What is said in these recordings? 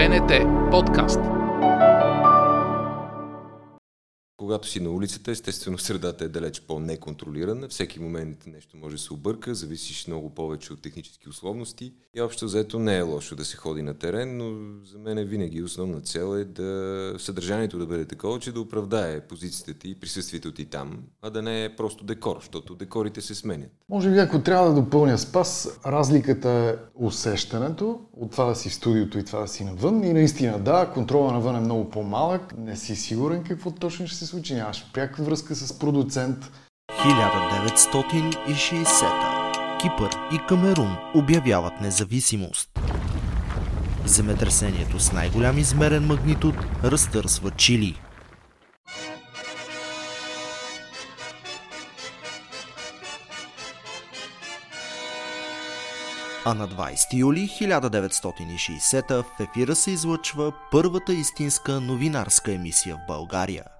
БНТ подкаст. Когато си на улицата, естествено средата е далеч по-неконтролирана. Всеки момент нещо може да се обърка, зависиш много повече от технически условности. И общо заето не е лошо да се ходи на терен, но за мен винаги основна цел е да съдържанието да бъде такова, че да оправдае позицията ти и присъствието ти там, а да не е просто декор, защото декорите се сменят. Може би ако трябва да допълня спас, разликата е усещането от това да си в студиото и това да си навън. И наистина да, контрола навън е много по-малък, не си сигурен какво точно ще се случи, нямаш пряка връзка с продуцент. 1960 Кипър и Камерун обявяват независимост. Земетресението с най-голям измерен магнитуд разтърсва Чили. А на 20 юли 1960 в ефира се излъчва първата истинска новинарска емисия в България –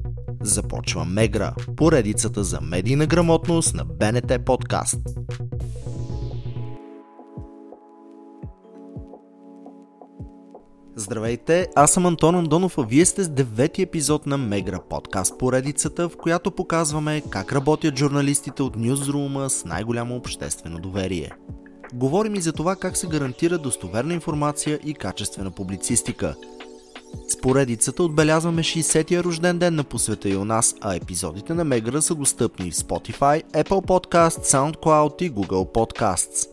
Започва Мегра, поредицата за медийна грамотност на БНТ подкаст. Здравейте, аз съм Антон Андонов, а вие сте с девети епизод на Мегра подкаст поредицата, в която показваме как работят журналистите от Ньюзрума с най-голямо обществено доверие. Говорим и за това как се гарантира достоверна информация и качествена публицистика – с поредицата отбелязваме 60-я рожден ден на посвета и у нас, а епизодите на Мегра са достъпни в Spotify, Apple Podcast, SoundCloud и Google Podcasts.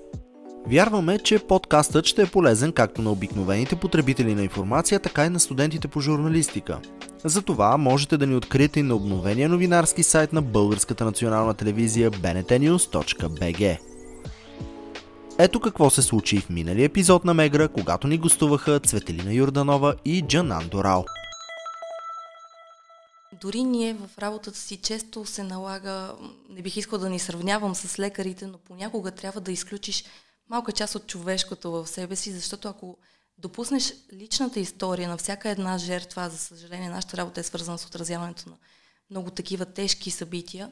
Вярваме, че подкастът ще е полезен както на обикновените потребители на информация, така и на студентите по журналистика. Затова можете да ни откриете и на обновения новинарски сайт на Българската национална телевизия bntnews.bg. Ето какво се случи в миналия епизод на Мегра, когато ни гостуваха Цветелина Юрданова и Джанан Дорал. Дори ние в работата си често се налага, не бих искал да ни сравнявам с лекарите, но понякога трябва да изключиш малка част от човешкото в себе си, защото ако допуснеш личната история на всяка една жертва, за съжаление нашата работа е свързана с отразяването на много такива тежки събития,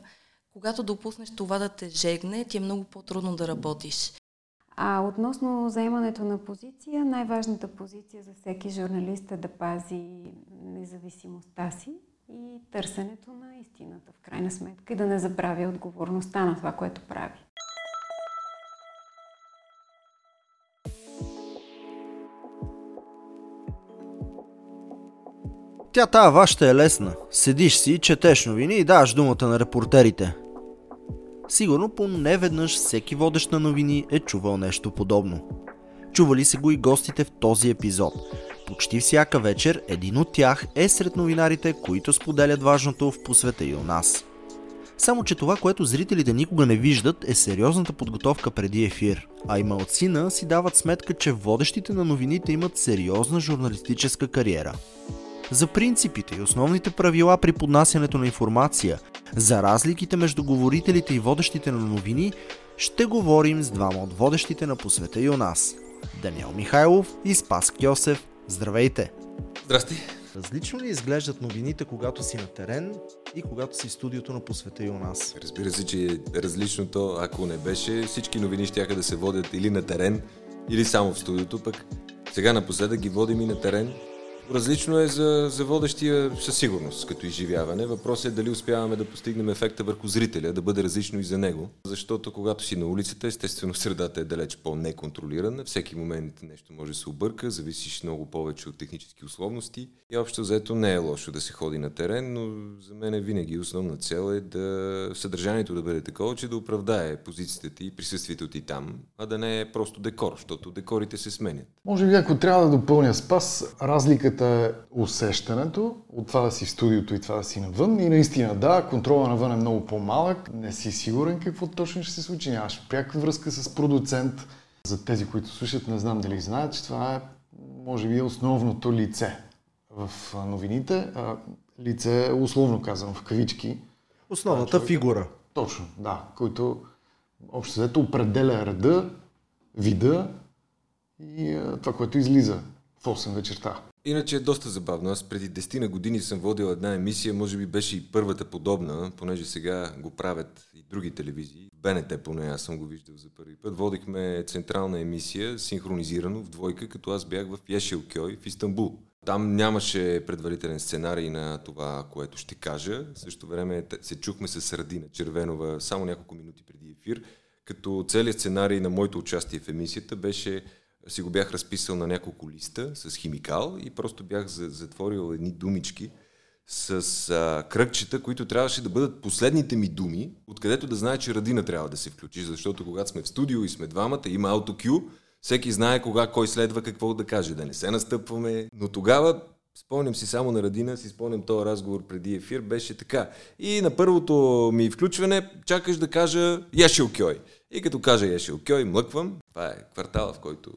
когато допуснеш това да те жегне, ти е много по-трудно да работиш. А относно заемането на позиция, най-важната позиция за всеки журналист е да пази независимостта си и търсенето на истината в крайна сметка и да не забравя отговорността на това, което прави. Тя тая вашата е лесна. Седиш си, четеш новини и даваш думата на репортерите. Сигурно по неведнъж всеки водещ на новини е чувал нещо подобно. Чували се го и гостите в този епизод. Почти всяка вечер един от тях е сред новинарите, които споделят важното в посвета и у нас. Само, че това, което зрителите никога не виждат, е сериозната подготовка преди ефир. А и малцина си дават сметка, че водещите на новините имат сериозна журналистическа кариера за принципите и основните правила при поднасянето на информация, за разликите между говорителите и водещите на новини, ще говорим с двама от водещите на посвета и у нас. Даниел Михайлов и Спас Кьосев. Здравейте! Здрасти! Различно ли изглеждат новините, когато си на терен и когато си в студиото на посвета и у нас? Разбира се, че е различното, ако не беше, всички новини ще да се водят или на терен, или само в студиото, пък сега напоследък ги водим и на терен, Различно е за, за водещия със сигурност, като изживяване. Въпросът е дали успяваме да постигнем ефекта върху зрителя, да бъде различно и за него. Защото когато си на улицата, естествено средата е далеч по-неконтролирана. Всеки момент нещо може да се обърка, зависиш много повече от технически условности. И общо заето не е лошо да се ходи на терен, но за мен винаги основна цел е да съдържанието да бъде такова, че да оправдае позицията ти и присъствието ти там, а да не е просто декор, защото декорите се сменят. Може би ако трябва да допълня спас, разликата разликата е усещането от това да си в студиото и това да си навън. И наистина, да, контрола навън е много по-малък. Не си сигурен какво точно ще се случи. Нямаш пряка връзка с продуцент. За тези, които слушат, не знам дали знаят, че това е, може би, основното лице в новините. Лице, условно казвам, в кавички. Основната човек, фигура. Точно, да. Който общо взето определя реда, вида и това, което излиза в 8 вечерта. Иначе е доста забавно. Аз преди 10 на години съм водил една емисия, може би беше и първата подобна, понеже сега го правят и други телевизии. БНТ поне аз съм го виждал за първи път. Водихме централна емисия, синхронизирано в двойка, като аз бях в Кьой в Истанбул. Там нямаше предварителен сценарий на това, което ще кажа. В същото време се чухме с Сардина Червенова само няколко минути преди ефир, като целият сценарий на моето участие в емисията беше си го бях разписал на няколко листа с химикал и просто бях затворил едни думички с а, кръгчета, които трябваше да бъдат последните ми думи, откъдето да знае, че Радина трябва да се включи, защото когато сме в студио и сме двамата, има аутокю, всеки знае кога кой следва какво да каже, да не се настъпваме. Но тогава, спомням си само на Радина, си спомням този разговор преди ефир, беше така. И на първото ми включване чакаш да кажа Ешил Кьой. И като кажа Ешил Кьой, млъквам. Това е квартала, в който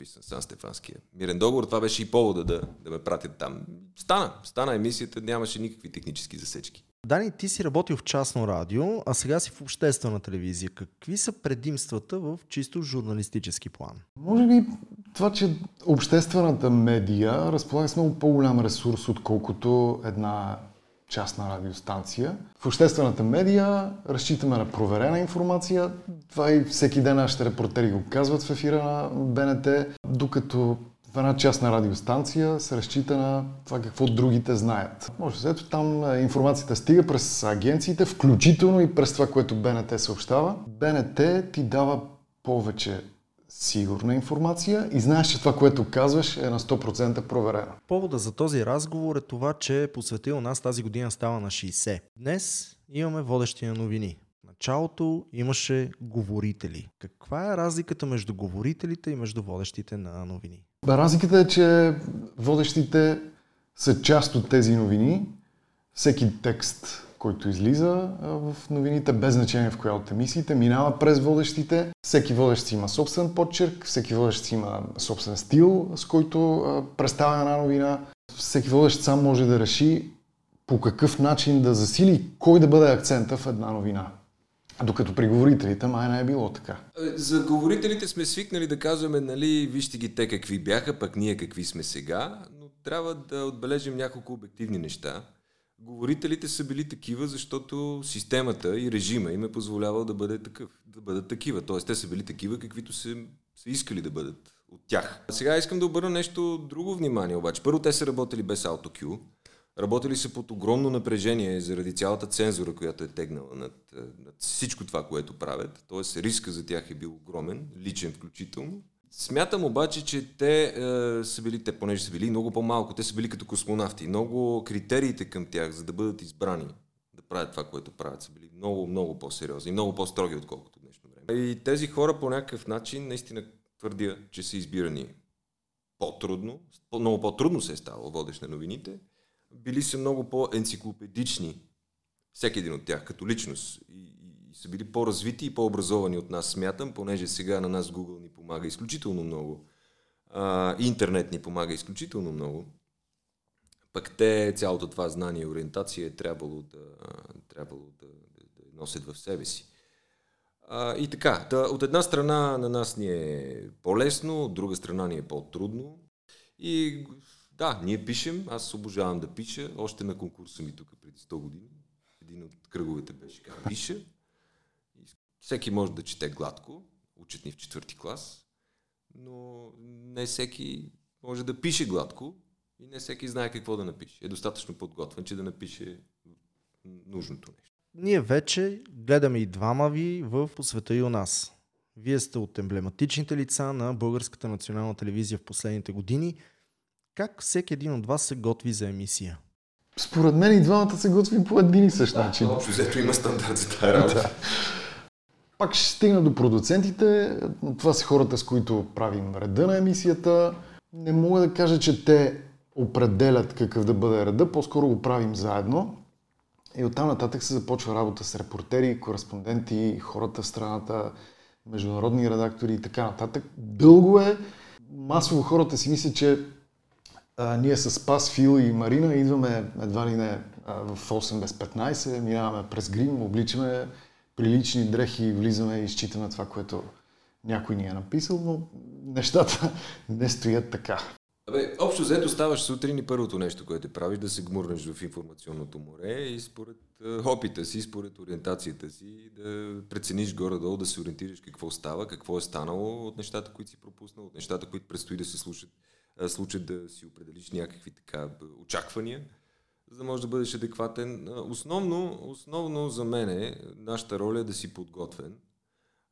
подписан Сан Стефанския мирен договор. Това беше и повода да, да ме пратят там. Стана. Стана емисията, нямаше никакви технически засечки. Дани, ти си работил в частно радио, а сега си в обществена телевизия. Какви са предимствата в чисто журналистически план? Може би това, че обществената медия разполага с много по-голям ресурс, отколкото една частна радиостанция. В обществената медия разчитаме на проверена информация. Това и всеки ден нашите репортери го казват в ефира на БНТ, докато в една частна радиостанция се разчита на това какво другите знаят. Може ето там е, информацията стига през агенциите, включително и през това, което БНТ съобщава. БНТ ти дава повече сигурна информация и знаеш, че това, което казваш е на 100% проверено. Повода за този разговор е това, че посветил нас тази година става на 60. Днес имаме водещи на новини. началото имаше говорители. Каква е разликата между говорителите и между водещите на новини? Разликата е, че водещите са част от тези новини. Всеки текст който излиза в новините, без значение в коя от емисиите, минава през водещите. Всеки водещ си има собствен подчерк, всеки водещ си има собствен стил, с който представя една новина. Всеки водещ сам може да реши по какъв начин да засили кой да бъде акцента в една новина. Докато при говорителите май не е било така. За говорителите сме свикнали да казваме, нали, вижте ги те какви бяха, пък ние какви сме сега, но трябва да отбележим няколко обективни неща. Говорителите са били такива, защото системата и режима им е позволявал да, бъде такъв, да бъдат такива. Тоест, те са били такива, каквито са, са искали да бъдат от тях. Сега искам да обърна нещо друго внимание обаче. Първо, те са работили без AutoQ. Работили са под огромно напрежение заради цялата цензура, която е тегнала над, над всичко това, което правят. Тоест, риска за тях е бил огромен, личен включително. Смятам обаче, че те е, са били, те понеже са били много по-малко, те са били като космонавти. Много критериите към тях, за да бъдат избрани да правят това, което правят, са били много, много по-сериозни, много по-строги, отколкото днешно време. И тези хора по някакъв начин наистина твърдя, че са избирани по-трудно, много по-трудно се е ставало водещ на новините. Били са много по-енциклопедични, всеки един от тях като личност. Са били по-развити и по-образовани от нас, смятам, понеже сега на нас Google ни помага изключително много. А, интернет ни помага изключително много. Пък те цялото това знание и ориентация е трябвало да, трябвало да, да, да носят в себе си. А, и така, да, от една страна на нас ни е по-лесно, от друга страна ни е по-трудно. И да, ние пишем, аз обожавам да пиша, още на конкурса ми тук преди 100 години. Един от кръговете беше как пиша. Всеки може да чете гладко, учат ни в четвърти клас, но не всеки може да пише гладко и не всеки знае какво да напише. Е достатъчно подготвен, че да напише нужното нещо. Ние вече гледаме и двама ви в Посвета и у нас. Вие сте от емблематичните лица на Българската национална телевизия в последните години. Как всеки един от вас се готви за емисия? Според мен и двамата се готвим по един и същ начин. Общо взето има стандарт за тази работа. Пак ще стигна до продуцентите. Това са хората, с които правим реда на емисията. Не мога да кажа, че те определят какъв да бъде реда, по-скоро го правим заедно. И оттам нататък се започва работа с репортери, кореспонденти, хората в страната, международни редактори и така нататък. Дълго е. Масово хората си мислят, че а, ние с Спас, Фил и Марина идваме едва ли не а, в 8 без 15, минаваме през грим, обличаме прилични дрехи и влизаме и изчитаме това, което някой ни е написал, но нещата не стоят така. Абе, общо взето ставаш сутрин и първото нещо, което правиш, да се гмурнеш в информационното море и според опита си, според ориентацията си, да прецениш горе-долу, да се ориентираш какво става, какво е станало от нещата, които си пропуснал, от нещата, които предстои да се случат, случат да си определиш някакви така очаквания, за да можеш да бъдеш адекватен. Основно, основно за мен е нашата роля е да си подготвен,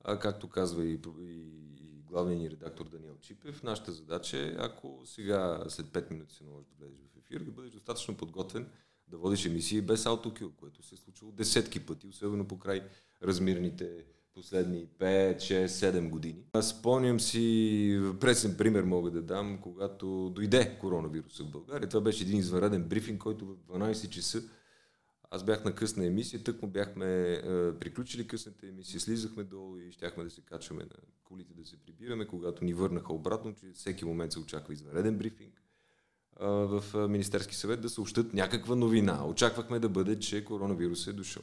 а, както казва и, и главният ни редактор Даниел Чипев, нашата задача е, ако сега след 5 минути се наложи да влезеш в ефир, да бъдеш достатъчно подготвен да водиш емисии без аутокил, което се е случило десетки пъти, особено по край размираните последни 5, 6, 7 години. Аз спомням си, пресен пример мога да дам, когато дойде коронавируса в България. Това беше един извънреден брифинг, който в 12 часа аз бях на късна емисия, тък му бяхме е, приключили късната емисия, слизахме долу и щяхме да се качваме на колите да се прибираме, когато ни върнаха обратно, че всеки момент се очаква извънреден брифинг е, в Министерски съвет да съобщат някаква новина. Очаквахме да бъде, че коронавирус е дошъл.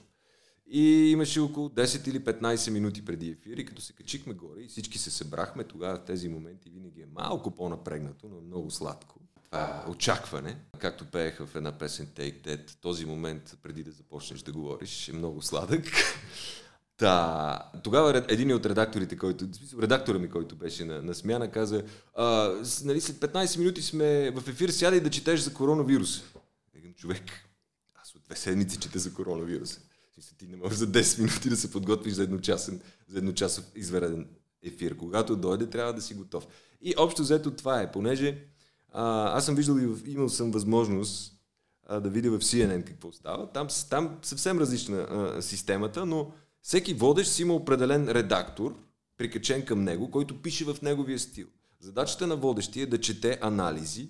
И имаше около 10 или 15 минути преди ефир и като се качихме горе и всички се събрахме, тогава в тези моменти винаги е малко по-напрегнато, но много сладко а, очакване, както пееха в една песен Take That, този момент преди да започнеш да говориш е много сладък. Та, тогава един от редакторите, който, редактора ми, който беше на, на смяна, каза, а, нали, след 15 минути сме в ефир, сядай да четеш за коронавируса. Един човек, аз от две седмици чета за коронавируса. Ти не можеш за 10 минути да се подготвиш за едночасен, за едночасов извареден ефир. Когато дойде, трябва да си готов. И общо взето това е, понеже а, аз съм виждал и имал съм възможност а, да видя в CNN какво става. Там, там съвсем различна а, системата, но всеки водещ си има определен редактор, прикачен към него, който пише в неговия стил. Задачата на водещия е да чете анализи,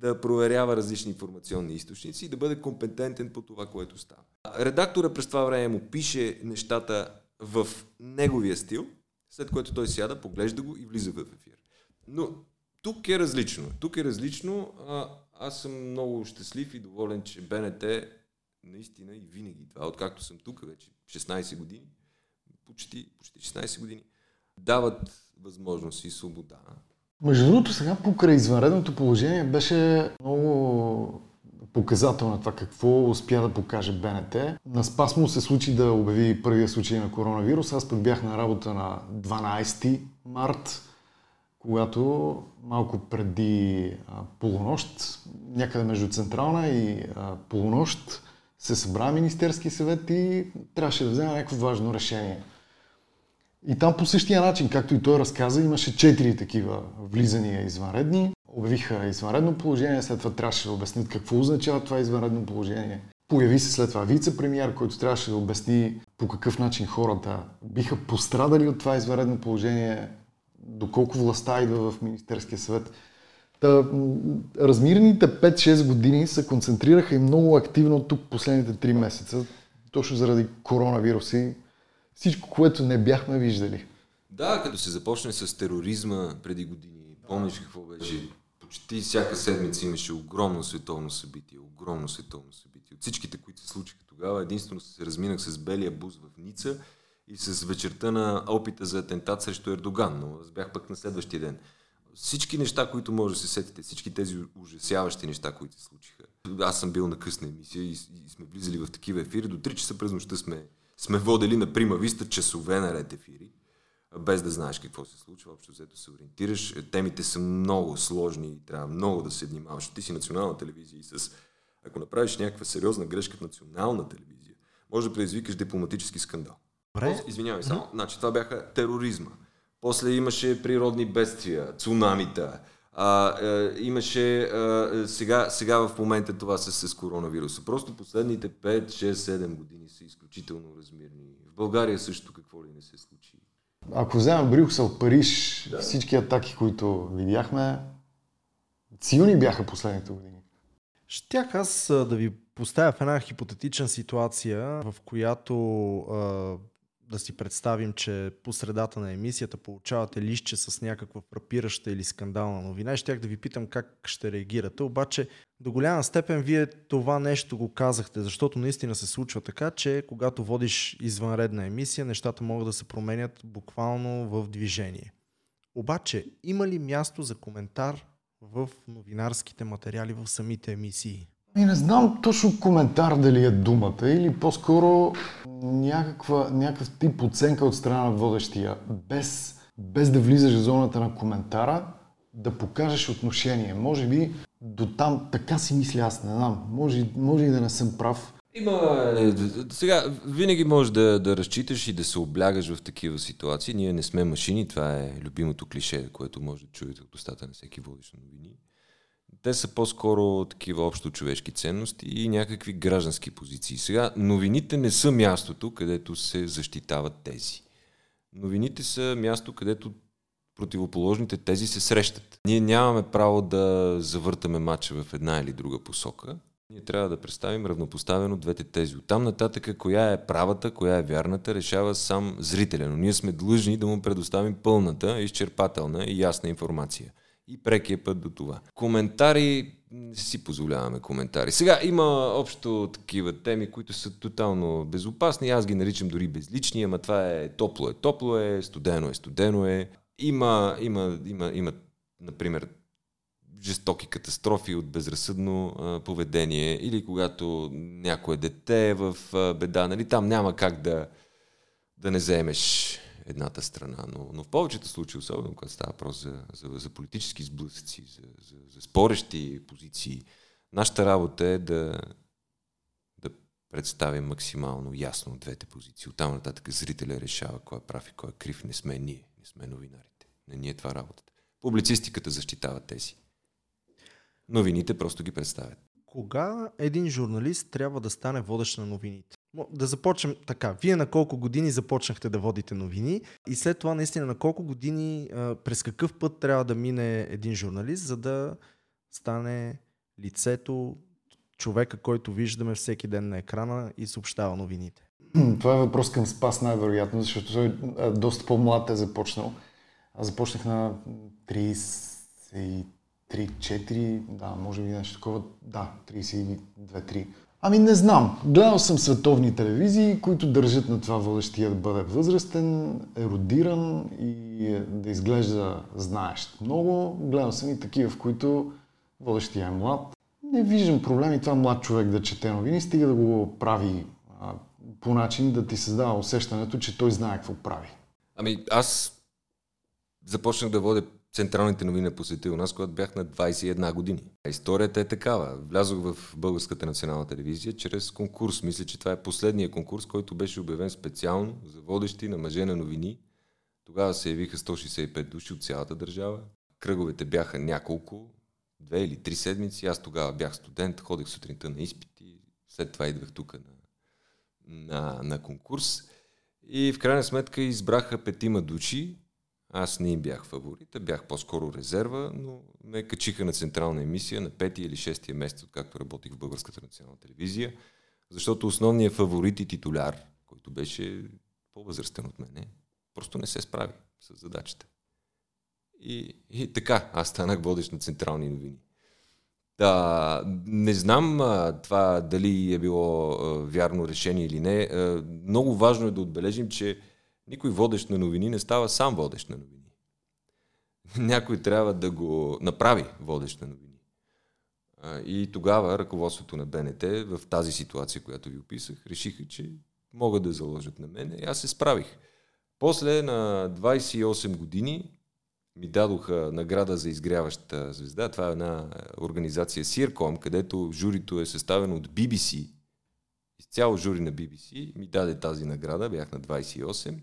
да проверява различни информационни източници и да бъде компетентен по това, което става. Редактора през това време му пише нещата в неговия стил, след което той сяда, поглежда го и влиза в ефир. Но тук е различно. Тук е различно. А, аз съм много щастлив и доволен, че БНТ наистина и винаги това, откакто съм тук вече 16 години, почти, почти 16 години, дават възможност и свобода. Между другото, сега покрай извънредното положение беше много показател на това какво успя да покаже БНТ. На Спас му се случи да обяви първия случай на коронавирус. Аз пък бях на работа на 12 март когато малко преди а, полунощ, някъде между Централна и а, полунощ, се събра Министерски съвет и трябваше да вземе някакво важно решение. И там по същия начин, както и той разказа, имаше четири такива влизания извънредни. Обявиха извънредно положение, след това трябваше да обяснят какво означава това извънредно положение. Появи се след това вице-премьер, който трябваше да обясни по какъв начин хората биха пострадали от това извънредно положение, доколко властта идва в Министерския съвет. Та, размирените 5-6 години се концентрираха и много активно тук последните 3 месеца, точно заради коронавируси всичко, което не бяхме виждали. Да, като се започне с тероризма преди години, помниш какво беше? Почти всяка седмица имаше огромно световно събитие, огромно световно събитие. От всичките, които се случиха тогава, единствено се разминах с белия бус в Ница и с вечерта на опита за атентат срещу Ердоган, но аз бях пък на следващия ден. Всички неща, които може да се сетите, всички тези ужасяващи неща, които се случиха. Аз съм бил на късна емисия и сме влизали в такива ефири. До 3 часа през нощта сме, сме водили на прима виста часове наред ефири, без да знаеш какво се случва. Общо взето се ориентираш. Темите са много сложни и трябва много да се внимаваш. Ти си национална телевизия и с... Ако направиш някаква сериозна грешка в национална телевизия, може да предизвикаш дипломатически скандал. Добре. Извинявай само. Значи това бяха тероризма. После имаше природни бедствия, цунамита. А, е, имаше е, сега, сега в момента това с, с коронавируса. Просто последните 5, 6, 7 години са изключително размирни. В България също какво ли не се случи. Ако вземем Брюксел, Париж, да. всички атаки, които видяхме, Силни бяха последните години. Щях аз да ви поставя в една хипотетична ситуация, в която а, да си представим, че по средата на емисията получавате лище с някаква фрапираща или скандална новина и щях да ви питам как ще реагирате. Обаче до голяма степен вие това нещо го казахте, защото наистина се случва така, че когато водиш извънредна емисия, нещата могат да се променят буквално в движение. Обаче има ли място за коментар в новинарските материали в самите емисии? И не знам точно коментар дали е думата или по-скоро някаква, някакъв тип оценка от страна на водещия, без, без да влизаш в зоната на коментара, да покажеш отношение. Може би до там така си мисля аз, не знам. Може, може и да не съм прав. Има... Е, сега, винаги можеш да, да разчиташ и да се облягаш в такива ситуации. Ние не сме машини, това е любимото клише, което може да чуете от устата на всеки водещ новини. Те са по-скоро такива общо човешки ценности и някакви граждански позиции. Сега, новините не са мястото, където се защитават тези. Новините са място, където противоположните тези се срещат. Ние нямаме право да завъртаме матча в една или друга посока. Ние трябва да представим равнопоставено двете тези. Оттам нататък, коя е правата, коя е вярната, решава сам зрителя. Но ние сме длъжни да му предоставим пълната, изчерпателна и ясна информация и прекия път до това. Коментари, не си позволяваме коментари. Сега има общо такива теми, които са тотално безопасни. Аз ги наричам дори безлични, ама това е топло е топло е, студено е студено е. Има, има, има, има например, жестоки катастрофи от безразсъдно поведение или когато някое дете е в беда, нали, там няма как да, да не вземеш едната страна. Но, но в повечето случаи, особено когато става въпрос за, за, за политически сблъсъци, за, за, за спорещи позиции, нашата работа е да, да представим максимално ясно двете позиции. Оттам нататък зрителя решава кой е прав и кой е крив. Не сме ние, не сме новинарите. Не ние е това работата. Публицистиката защитава тези. Новините просто ги представят. Кога един журналист трябва да стане водещ на новините? Да започнем така. Вие на колко години започнахте да водите новини и след това наистина на колко години, през какъв път трябва да мине един журналист, за да стане лицето, човека, който виждаме всеки ден на екрана и съобщава новините? Това е въпрос към Спас най-вероятно, защото той е доста по-млад е започнал. Аз започнах на 33-4, да, може би нещо такова, да, 32-3. Ами не знам. Гледал съм световни телевизии, които държат на това водещия да бъде възрастен, еродиран и да изглежда знаещ много. Гледал съм и такива, в които водещия е млад. Не виждам проблеми това млад човек да чете новини, стига да го прави а, по начин да ти създава усещането, че той знае какво прави. Ами аз започнах да водя централните новини у нас, когато бях на 21 години. Историята е такава. Влязох в Българската национална телевизия чрез конкурс. Мисля, че това е последния конкурс, който беше обявен специално за водещи на мъже на новини. Тогава се явиха 165 души от цялата държава. Кръговете бяха няколко, две или три седмици. Аз тогава бях студент, ходех сутринта на изпити, след това идвах тук на, на, на конкурс. И в крайна сметка избраха петима души, аз не им бях фаворит, бях по-скоро резерва, но ме качиха на централна емисия на пети или шестия месец, откакто работих в Българската национална телевизия, защото основният фаворит и титуляр, който беше по-възрастен от мене, просто не се справи с задачата. И, и така, аз станах водещ на централни новини. Да, не знам а, това дали е било а, вярно решение или не. А, много важно е да отбележим, че никой водещ на новини не става сам водещ на новини. Някой трябва да го направи водещ на новини. И тогава ръководството на БНТ в тази ситуация, която ви описах, решиха, че могат да заложат на мен и аз се справих. После на 28 години ми дадоха награда за изгряваща звезда. Това е една организация Сирком, където журито е съставено от BBC. Изцяло жури на BBC ми даде тази награда, бях на 28.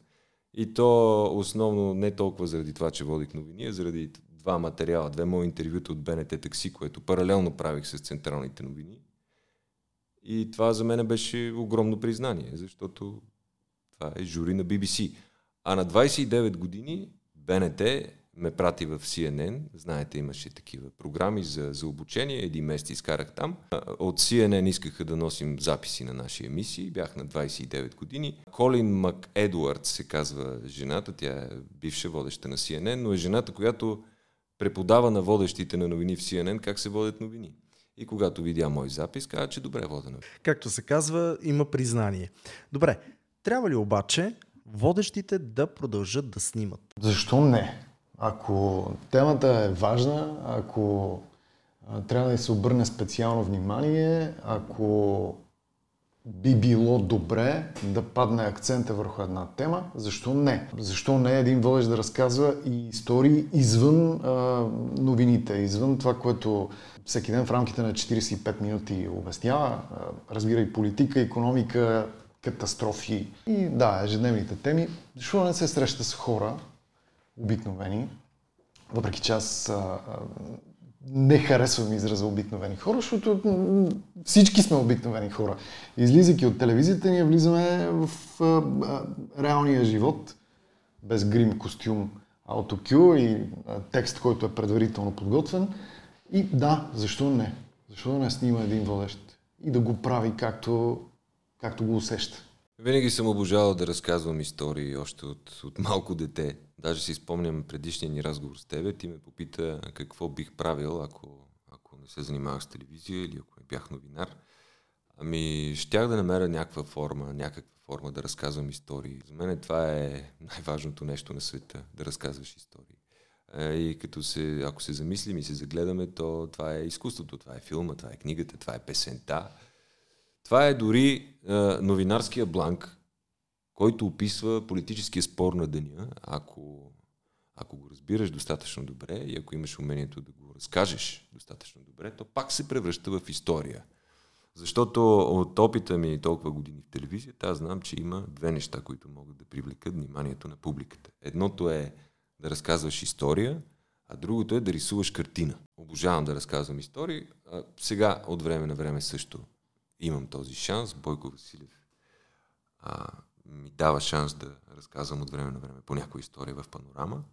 И то основно не толкова заради това, че водих новини, а заради два материала, две мои интервюта от БНТ Такси, което паралелно правих с централните новини. И това за мен беше огромно признание, защото това е жури на BBC. А на 29 години БНТ ме прати в CNN. Знаете, имаше такива програми за, за обучение. Един месец изкарах там. От CNN искаха да носим записи на наши емисии. Бях на 29 години. Колин Мак Едуард се казва жената. Тя е бивша водеща на CNN, но е жената, която преподава на водещите на новини в CNN как се водят новини. И когато видя мой запис, каза, че добре водено. Както се казва, има признание. Добре, трябва ли обаче водещите да продължат да снимат? Защо не? Ако темата е важна, ако трябва да се обърне специално внимание, ако би било добре да падне акцента върху една тема, защо не? Защо не един водещ да разказва и истории извън а, новините, извън това, което всеки ден в рамките на 45 минути обяснява, разбира и политика, економика, катастрофи и да, ежедневните теми. Защо не се среща с хора, обикновени, въпреки че аз а, а, не харесвам израза обикновени хора, защото всички сме обикновени хора. Излизайки от телевизията, ние влизаме в а, а, реалния живот, без грим, костюм, аутокю и а, текст, който е предварително подготвен. И да, защо не? Защо да не снима един водещ и да го прави както, както го усеща? Винаги съм обожавал да разказвам истории още от, от малко дете. Даже си спомням предишния ни разговор с тебе. Ти ме попита какво бих правил, ако, ако не се занимавах с телевизия или ако не бях новинар. Ами, щях да намеря някаква форма, някаква форма да разказвам истории. За мен това е най-важното нещо на света, да разказваш истории. И като се, ако се замислим и се загледаме, то това е изкуството, това е филма, това е книгата, това е песента. Това е дори е, новинарския бланк, който описва политическия спор на деня, ако, ако го разбираш достатъчно добре и ако имаш умението да го разкажеш достатъчно добре, то пак се превръща в история. Защото от опита ми толкова години в телевизията, аз знам, че има две неща, които могат да привлекат вниманието на публиката. Едното е да разказваш история, а другото е да рисуваш картина. Обожавам да разказвам истории. А сега от време на време също имам този шанс. Бойко Василев а, ми дава шанс да разказвам от време на време по някоя история в панорама.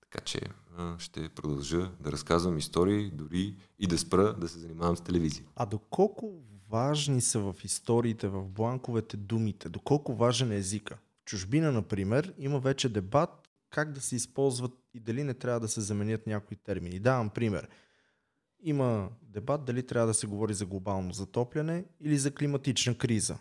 Така че а, ще продължа да разказвам истории, дори и да спра да се занимавам с телевизия. А доколко важни са в историите, в бланковете думите? Доколко важен е езика? В чужбина, например, има вече дебат как да се използват и дали не трябва да се заменят някои термини. Давам пример. Има дебат дали трябва да се говори за глобално затопляне или за климатична криза.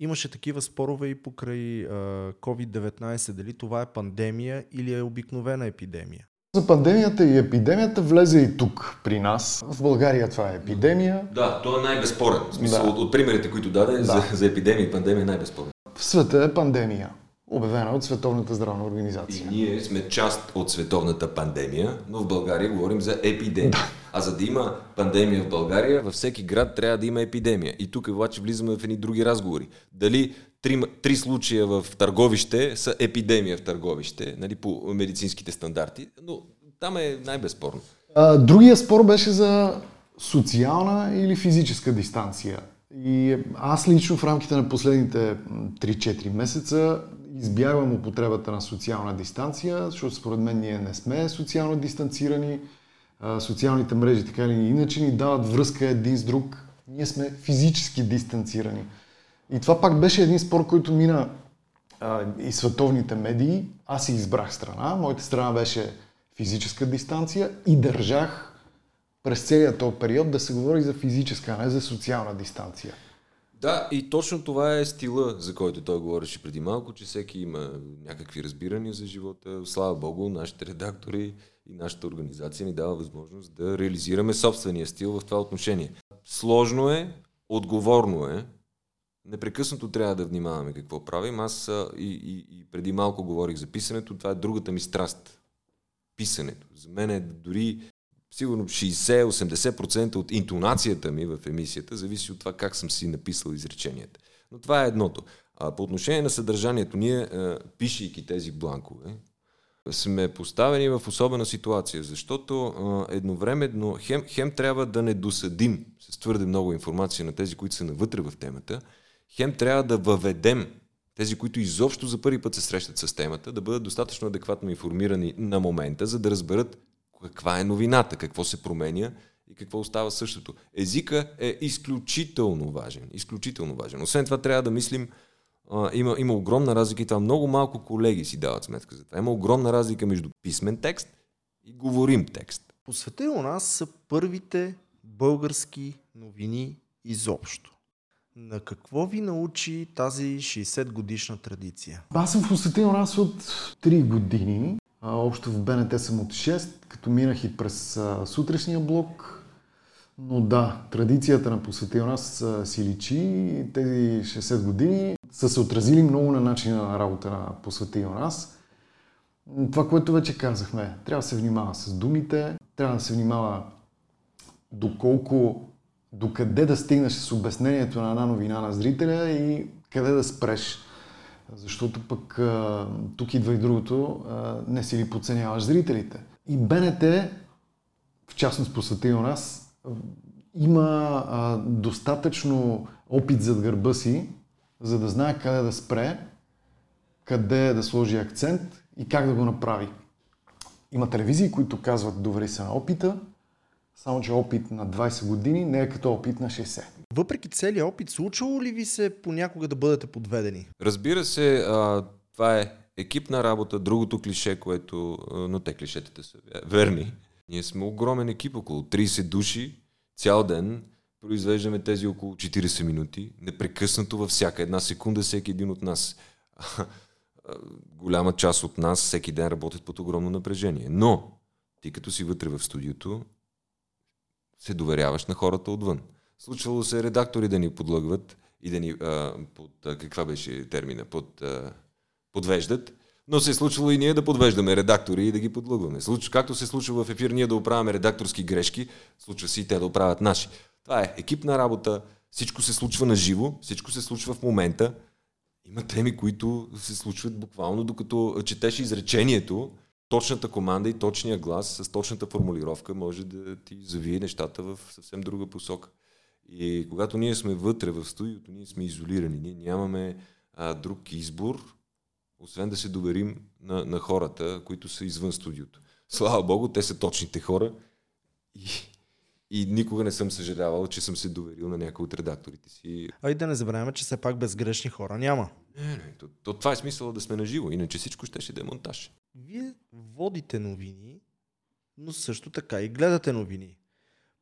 Имаше такива спорове и покрай а, COVID-19, дали това е пандемия или е обикновена епидемия. За пандемията и епидемията влезе и тук при нас. В България това е епидемия. Да, то е най-безспорен. В смисъл, Да. от, от примерите, които даде Да. за, за епидемия и пандемия е най-безспорен. В света е пандемия, обявена от Световната здравна И организация. ние сме част от световната пандемия, но в България говорим за епидемия. А за да има пандемия в България, във всеки град трябва да има епидемия. И тук обаче влизаме в едни други разговори. Дали три, три случая в Търговище са епидемия в Търговище, нали, по медицинските стандарти, но там е най-безспорно. А, другия спор беше за социална или физическа дистанция. И аз лично в рамките на последните м, 3-4 месеца избягвам употребата на социална дистанция, защото според мен ние не сме социално дистанцирани. Социалните мрежи така или иначе ни дават връзка един с друг. Ние сме физически дистанцирани. И това пак беше един спор, който мина а, и световните медии. Аз си избрах страна. Моята страна беше физическа дистанция и държах през целият този период да се говори за физическа, а не за социална дистанция. Да, и точно това е стила, за който той говореше преди малко, че всеки има някакви разбирания за живота. Слава Богу, нашите редактори и нашата организация ни дава възможност да реализираме собствения стил в това отношение. Сложно е, отговорно е, непрекъснато трябва да внимаваме какво правим. Аз и, и, и преди малко говорих за писането, това е другата ми страст. Писането. За мен е дори сигурно 60-80% от интонацията ми в емисията зависи от това как съм си написал изреченията. Но това е едното. А по отношение на съдържанието, ние, пишейки тези бланкове, сме поставени в особена ситуация, защото едновременно хем, хем трябва да не досъдим с твърде много информация на тези, които са навътре в темата, хем трябва да въведем тези, които изобщо за първи път се срещат с темата, да бъдат достатъчно адекватно информирани на момента, за да разберат каква е новината, какво се променя и какво остава същото. Езика е изключително важен. Изключително важен. Освен това трябва да мислим, а, има, има огромна разлика и това много малко колеги си дават сметка за това. Има огромна разлика между писмен текст и говорим текст. По света у нас са първите български новини изобщо. На какво ви научи тази 60 годишна традиция? Аз съм посетил нас от 3 години. Общо в БНТ съм от 6, като минах и през сутрешния блок. Но да, традицията на посветил нас си личи. Тези 60 години са се отразили много на начина на работа на посветил нас. Това, което вече казахме, трябва да се внимава с думите, трябва да се внимава доколко, докъде да стигнеш с обяснението на една новина на зрителя и къде да спреш. Защото пък тук идва и другото, не си ли подценяваш зрителите. И БНТ, в частност посветил нас, има достатъчно опит зад гърба си, за да знае къде да спре, къде да сложи акцент и как да го направи. Има телевизии, които казват довери се на опита, само че опит на 20 години не е като опит на 60. Въпреки целият опит, случвало ли ви се понякога да бъдете подведени? Разбира се, а, това е екипна работа, другото клише, което... Но те клишетите са верни. Ние сме огромен екип, около 30 души, цял ден произвеждаме тези около 40 минути, непрекъснато във всяка една секунда всеки един от нас. Голяма част от нас всеки ден работят под огромно напрежение. Но ти като си вътре в студиото, се доверяваш на хората отвън. Случвало се редактори да ни подлъгват и да ни а, под, а, каква беше термина, под, а, подвеждат, но се е случвало и ние да подвеждаме редактори и да ги подлъгваме. Случва, както се случва в ефир ние да оправяме редакторски грешки, случва се и те да оправят наши. Това е екипна работа, всичко се случва на живо, всичко се случва в момента. Има теми, които се случват буквално докато четеш изречението, точната команда и точния глас с точната формулировка може да ти завие нещата в съвсем друга посока. И когато ние сме вътре в студиото, ние сме изолирани. Ние нямаме а, друг избор, освен да се доверим на, на хората, които са извън студиото. Слава Богу, те са точните хора и, и никога не съм съжалявал, че съм се доверил на някой от редакторите си. А и да не забравяме, че все пак безгрешни хора няма. Не, не, то, то, това е смисъл да сме наживо, иначе всичко ще ще е монтаж. Вие водите новини, но също така и гледате новини.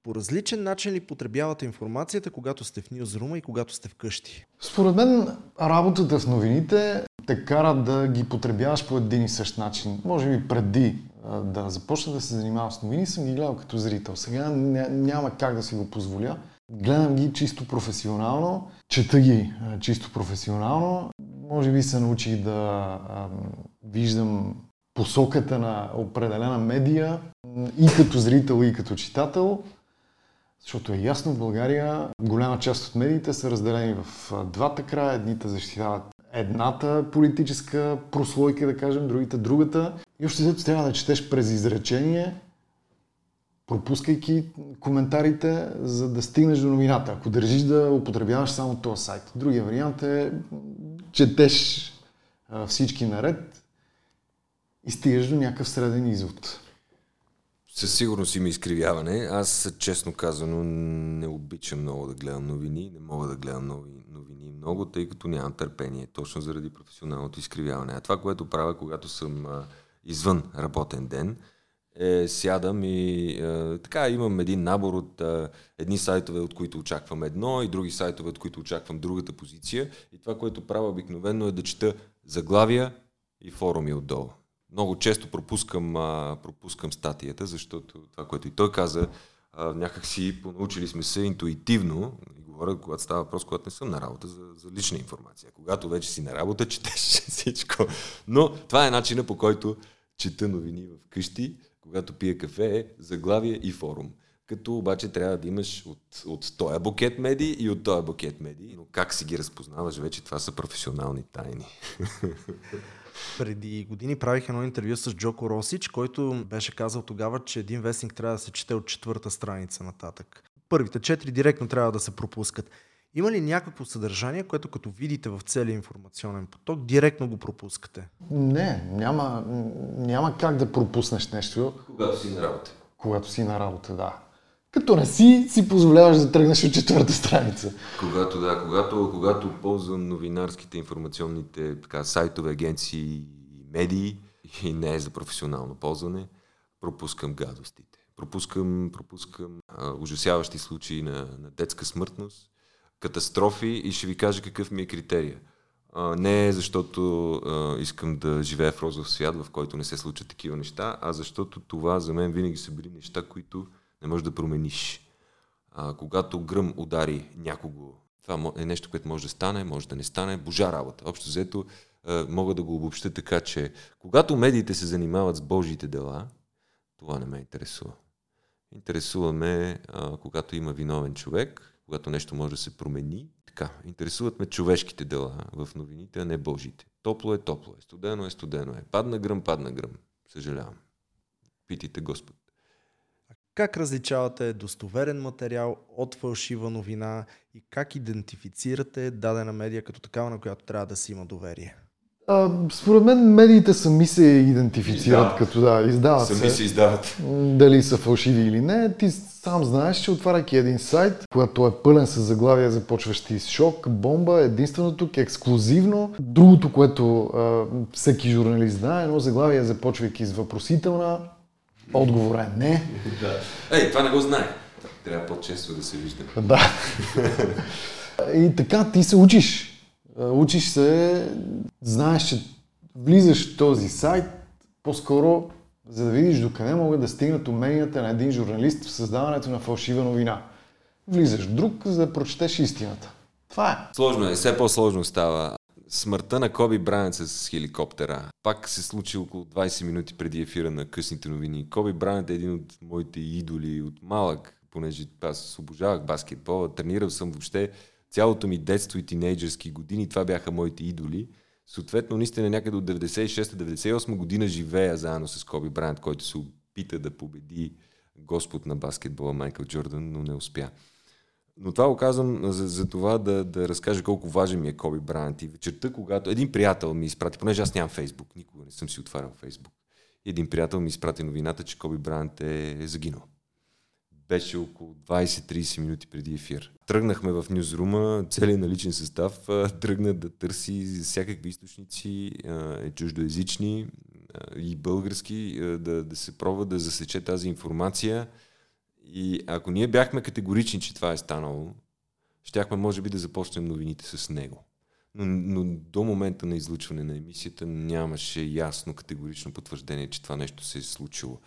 По различен начин ли потребявате информацията, когато сте в Ньюзрума и когато сте вкъщи? Според мен работата в новините те кара да ги потребяваш по един и същ начин. Може би преди да започна да се занимавам с новини, съм ги гледал като зрител. Сега няма как да си го позволя. Гледам ги чисто професионално, чета ги чисто професионално. Може би се научих да виждам посоката на определена медия и като зрител, и като читател. Защото е ясно, в България голяма част от медиите са разделени в двата края. Едните защитават едната политическа прослойка, да кажем, другите другата. И още след трябва да четеш през изречение, пропускайки коментарите, за да стигнеш до новината. Ако държиш да употребяваш само този сайт. Другия вариант е четеш всички наред и стигаш до някакъв среден извод. Със сигурност има изкривяване. Аз, честно казано, не обичам много да гледам новини. Не мога да гледам нови новини много, тъй като нямам търпение, точно заради професионалното изкривяване. А това, което правя, когато съм а, извън работен ден, е, сядам и а, така имам един набор от а, едни сайтове, от които очаквам едно и други сайтове, от които очаквам другата позиция. И това, което правя обикновено е да чета заглавия и форуми отдолу много често пропускам, а, пропускам статията, защото това, което и той каза, а, някак си понаучили сме се интуитивно, и говоря, когато става въпрос, когато не съм на работа, за, за лична информация. Когато вече си на работа, четеш всичко. Но това е начина по който чета новини в къщи, когато пия кафе, е заглавие и форум. Като обаче трябва да имаш от, от този букет медии и от този букет медии. Но как си ги разпознаваш вече, това са професионални тайни. Преди години правих едно интервю с Джоко Росич, който беше казал тогава, че един вестник трябва да се чете от четвърта страница нататък. Първите четири директно трябва да се пропускат. Има ли някакво съдържание, което като видите в целия информационен поток, директно го пропускате? Не, няма, няма как да пропуснеш нещо. Когато си на работа. Когато си на работа, да. Като не си, си позволяваш да тръгнеш от четвърта страница. Когато, да, когато, когато ползвам новинарските информационните така, сайтове, агенции и медии и не е за професионално ползване, пропускам гадостите. Пропускам, пропускам а, ужасяващи случаи на, на детска смъртност, катастрофи и ще ви кажа какъв ми е критерия. А, не е защото а, искам да живея в розов свят, в който не се случат такива неща, а защото това за мен винаги са били неща, които не можеш да промениш. А, когато гръм удари някого, това е нещо, което може да стане, може да не стане, божа работа. Общо взето мога да го обобща така, че когато медиите се занимават с Божиите дела, това не ме интересува. Интересува ме, а, когато има виновен човек, когато нещо може да се промени. Така, интересуват ме човешките дела в новините, а не Божите. Топло е топло е, студено е студено е. Падна гръм, падна гръм. Съжалявам. Питайте Господ. Как различавате достоверен материал от фалшива новина и как идентифицирате дадена медия като такава, на която трябва да си има доверие? А, според мен медиите сами се идентифицират издават. като да, издават сами се. се издават. Дали са фалшиви или не. Ти сам знаеш, че отваряйки един сайт, когато е пълен с заглавия, започващи с шок, бомба, единственото тук е ексклюзивно. Другото, което а, всеки журналист знае, едно заглавие, започвайки с въпросителна, отговор е не. да. Ей, това не го знае. Трябва по-често да се виждаме. Да. И така ти се учиш. Учиш се, знаеш, че влизаш в този сайт, по-скоро за да видиш докъде могат да стигнат уменията на един журналист в създаването на фалшива новина. Влизаш друг, за да прочетеш истината. Това е. Сложно е, все по-сложно става. Смъртта на Коби Брайант с хеликоптера. Пак се случи около 20 минути преди ефира на късните новини. Коби Брайант е един от моите идоли от малък, понеже аз обожавах баскетбол, тренирал съм въобще цялото ми детство и тинейджърски години. Това бяха моите идоли. Съответно, наистина някъде от 96-98 година живея заедно с Коби Брайант, който се опита да победи Господ на баскетбола Майкъл Джордан, но не успя. Но това го казвам за, за това да, да разкажа колко важен ми е Коби Брайант. И вечерта, когато един приятел ми изпрати, понеже аз нямам Фейсбук, никога не съм си отварял Фейсбук, един приятел ми изпрати новината, че Коби Брайант е загинал беше около 20-30 минути преди ефир. Тръгнахме в нюзрума, целият наличен състав тръгна да търси всякакви източници, чуждоязични и български, да, да се пробва да засече тази информация. И ако ние бяхме категорични, че това е станало, щяхме може би да започнем новините с него. Но, но до момента на излучване на емисията нямаше ясно категорично потвърждение, че това нещо се е случило.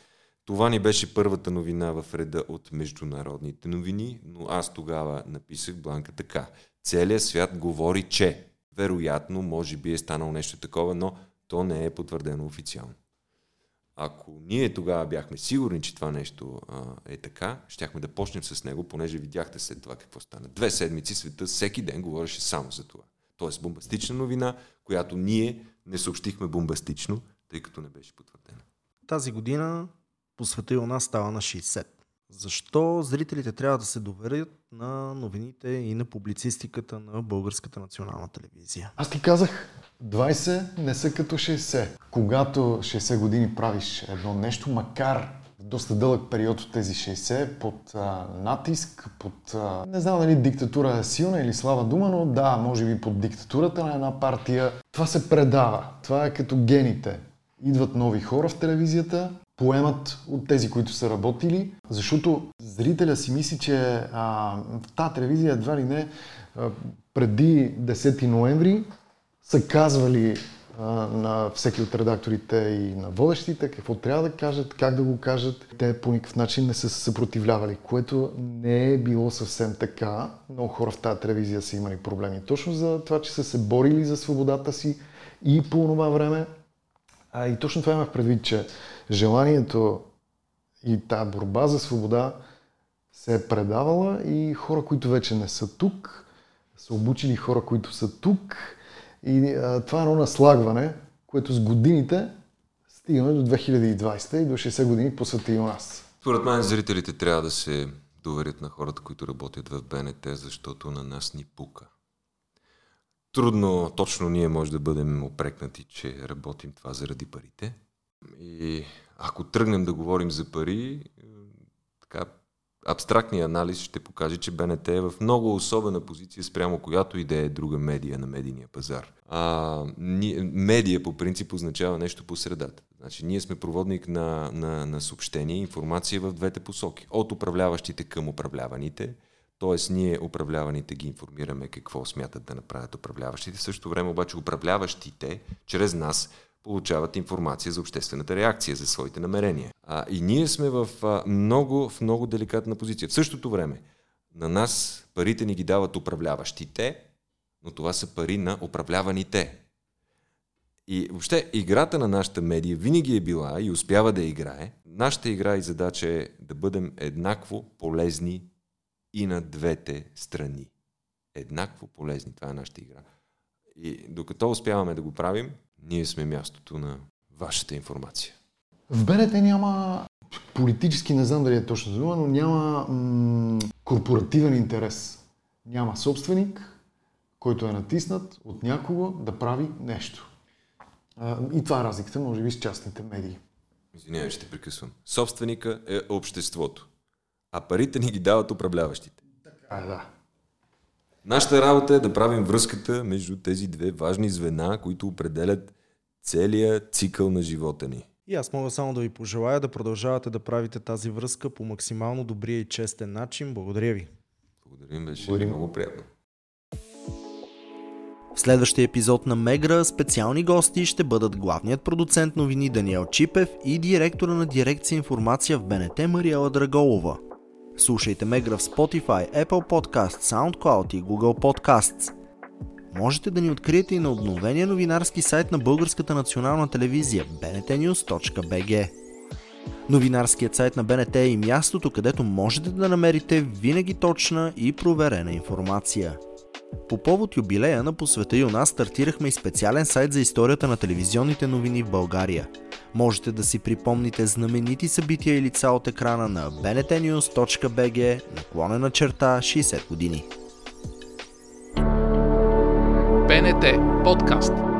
Това ни беше първата новина в реда от международните новини, но аз тогава написах Бланка така. Целият свят говори, че вероятно, може би е станало нещо такова, но то не е потвърдено официално. Ако ние тогава бяхме сигурни, че това нещо а, е така, щяхме да почнем с него, понеже видяхте след това какво стана. Две седмици света всеки ден говореше само за това. Тоест бомбастична новина, която ние не съобщихме бомбастично, тъй като не беше потвърдена. Тази година по света и у нас става на 60. Защо зрителите трябва да се доверят на новините и на публицистиката на Българската национална телевизия? Аз ти казах, 20 не са като 60. Когато 60 години правиш едно нещо, макар доста дълъг период от тези 60, под а, натиск, под, а, не знам дали диктатура е силна или слава дума, но да, може би под диктатурата на една партия, това се предава. Това е като гените. Идват нови хора в телевизията, поемат от тези, които са работили, защото зрителя си мисли, че а, тази телевизия едва ли не а, преди 10 ноември са казвали а, на всеки от редакторите и на водещите какво трябва да кажат, как да го кажат. Те по никакъв начин не са се съпротивлявали, което не е било съвсем така. Много хора в тази телевизия са имали проблеми. Точно за това, че са се борили за свободата си и по това време. А, и точно това имах предвид, че желанието и тази борба за свобода се е предавала и хора, които вече не са тук, са обучили хора, които са тук. И а, това е едно наслагване, което с годините стигаме до 2020 и до 60 години по света у нас. Според мен зрителите трябва да се доверието на хората, които работят в БНТ, защото на нас ни пука. Трудно точно ние може да бъдем опрекнати, че работим това заради парите. И ако тръгнем да говорим за пари, така, абстрактният анализ ще покаже, че БНТ е в много особена позиция спрямо която и да е друга медия на медийния пазар. А, ни, медия по принцип означава нещо по средата. Значи, ние сме проводник на, на, на съобщение, информация в двете посоки. От управляващите към управляваните, т.е. ние управляваните ги информираме какво смятат да направят управляващите. В същото време обаче управляващите, чрез нас, получават информация за обществената реакция, за своите намерения. А, и ние сме в а, много, в много деликатна позиция. В същото време, на нас парите ни ги дават управляващите, но това са пари на управляваните. И въобще играта на нашата медия винаги е била и успява да играе. Нашата игра и задача е да бъдем еднакво полезни и на двете страни. Еднакво полезни. Това е нашата игра. И докато успяваме да го правим, ние сме мястото на вашата информация. В БНТ няма политически, не знам дали е точно дума, но няма м- корпоративен интерес. Няма собственик, който е натиснат от някого да прави нещо. А, и това е разликата, може би, с частните медии. Извинявай, ще прекъсвам. Собственика е обществото, а парите ни ги дават управляващите. Така да. Нашата работа е да правим връзката между тези две важни звена, които определят целият цикъл на живота ни. И аз мога само да ви пожелая да продължавате да правите тази връзка по максимално добрия и честен начин. Благодаря ви. Благодарим, беше Благодарим. много приятно. В следващия епизод на Мегра специални гости ще бъдат главният продуцент новини Даниел Чипев и директора на дирекция информация в БНТ Мариела Драголова. Слушайте Мегра в Spotify, Apple Podcast, SoundCloud и Google Podcasts. Можете да ни откриете и на обновения новинарски сайт на Българската национална телевизия bntnews.bg. Новинарският сайт на БНТ е и мястото, където можете да намерите винаги точна и проверена информация. По повод юбилея на Посвета и у нас стартирахме и специален сайт за историята на телевизионните новини в България. Можете да си припомните знаменити събития и лица от екрана на bntnews.bg наклонена черта 60 години. БНТ подкаст.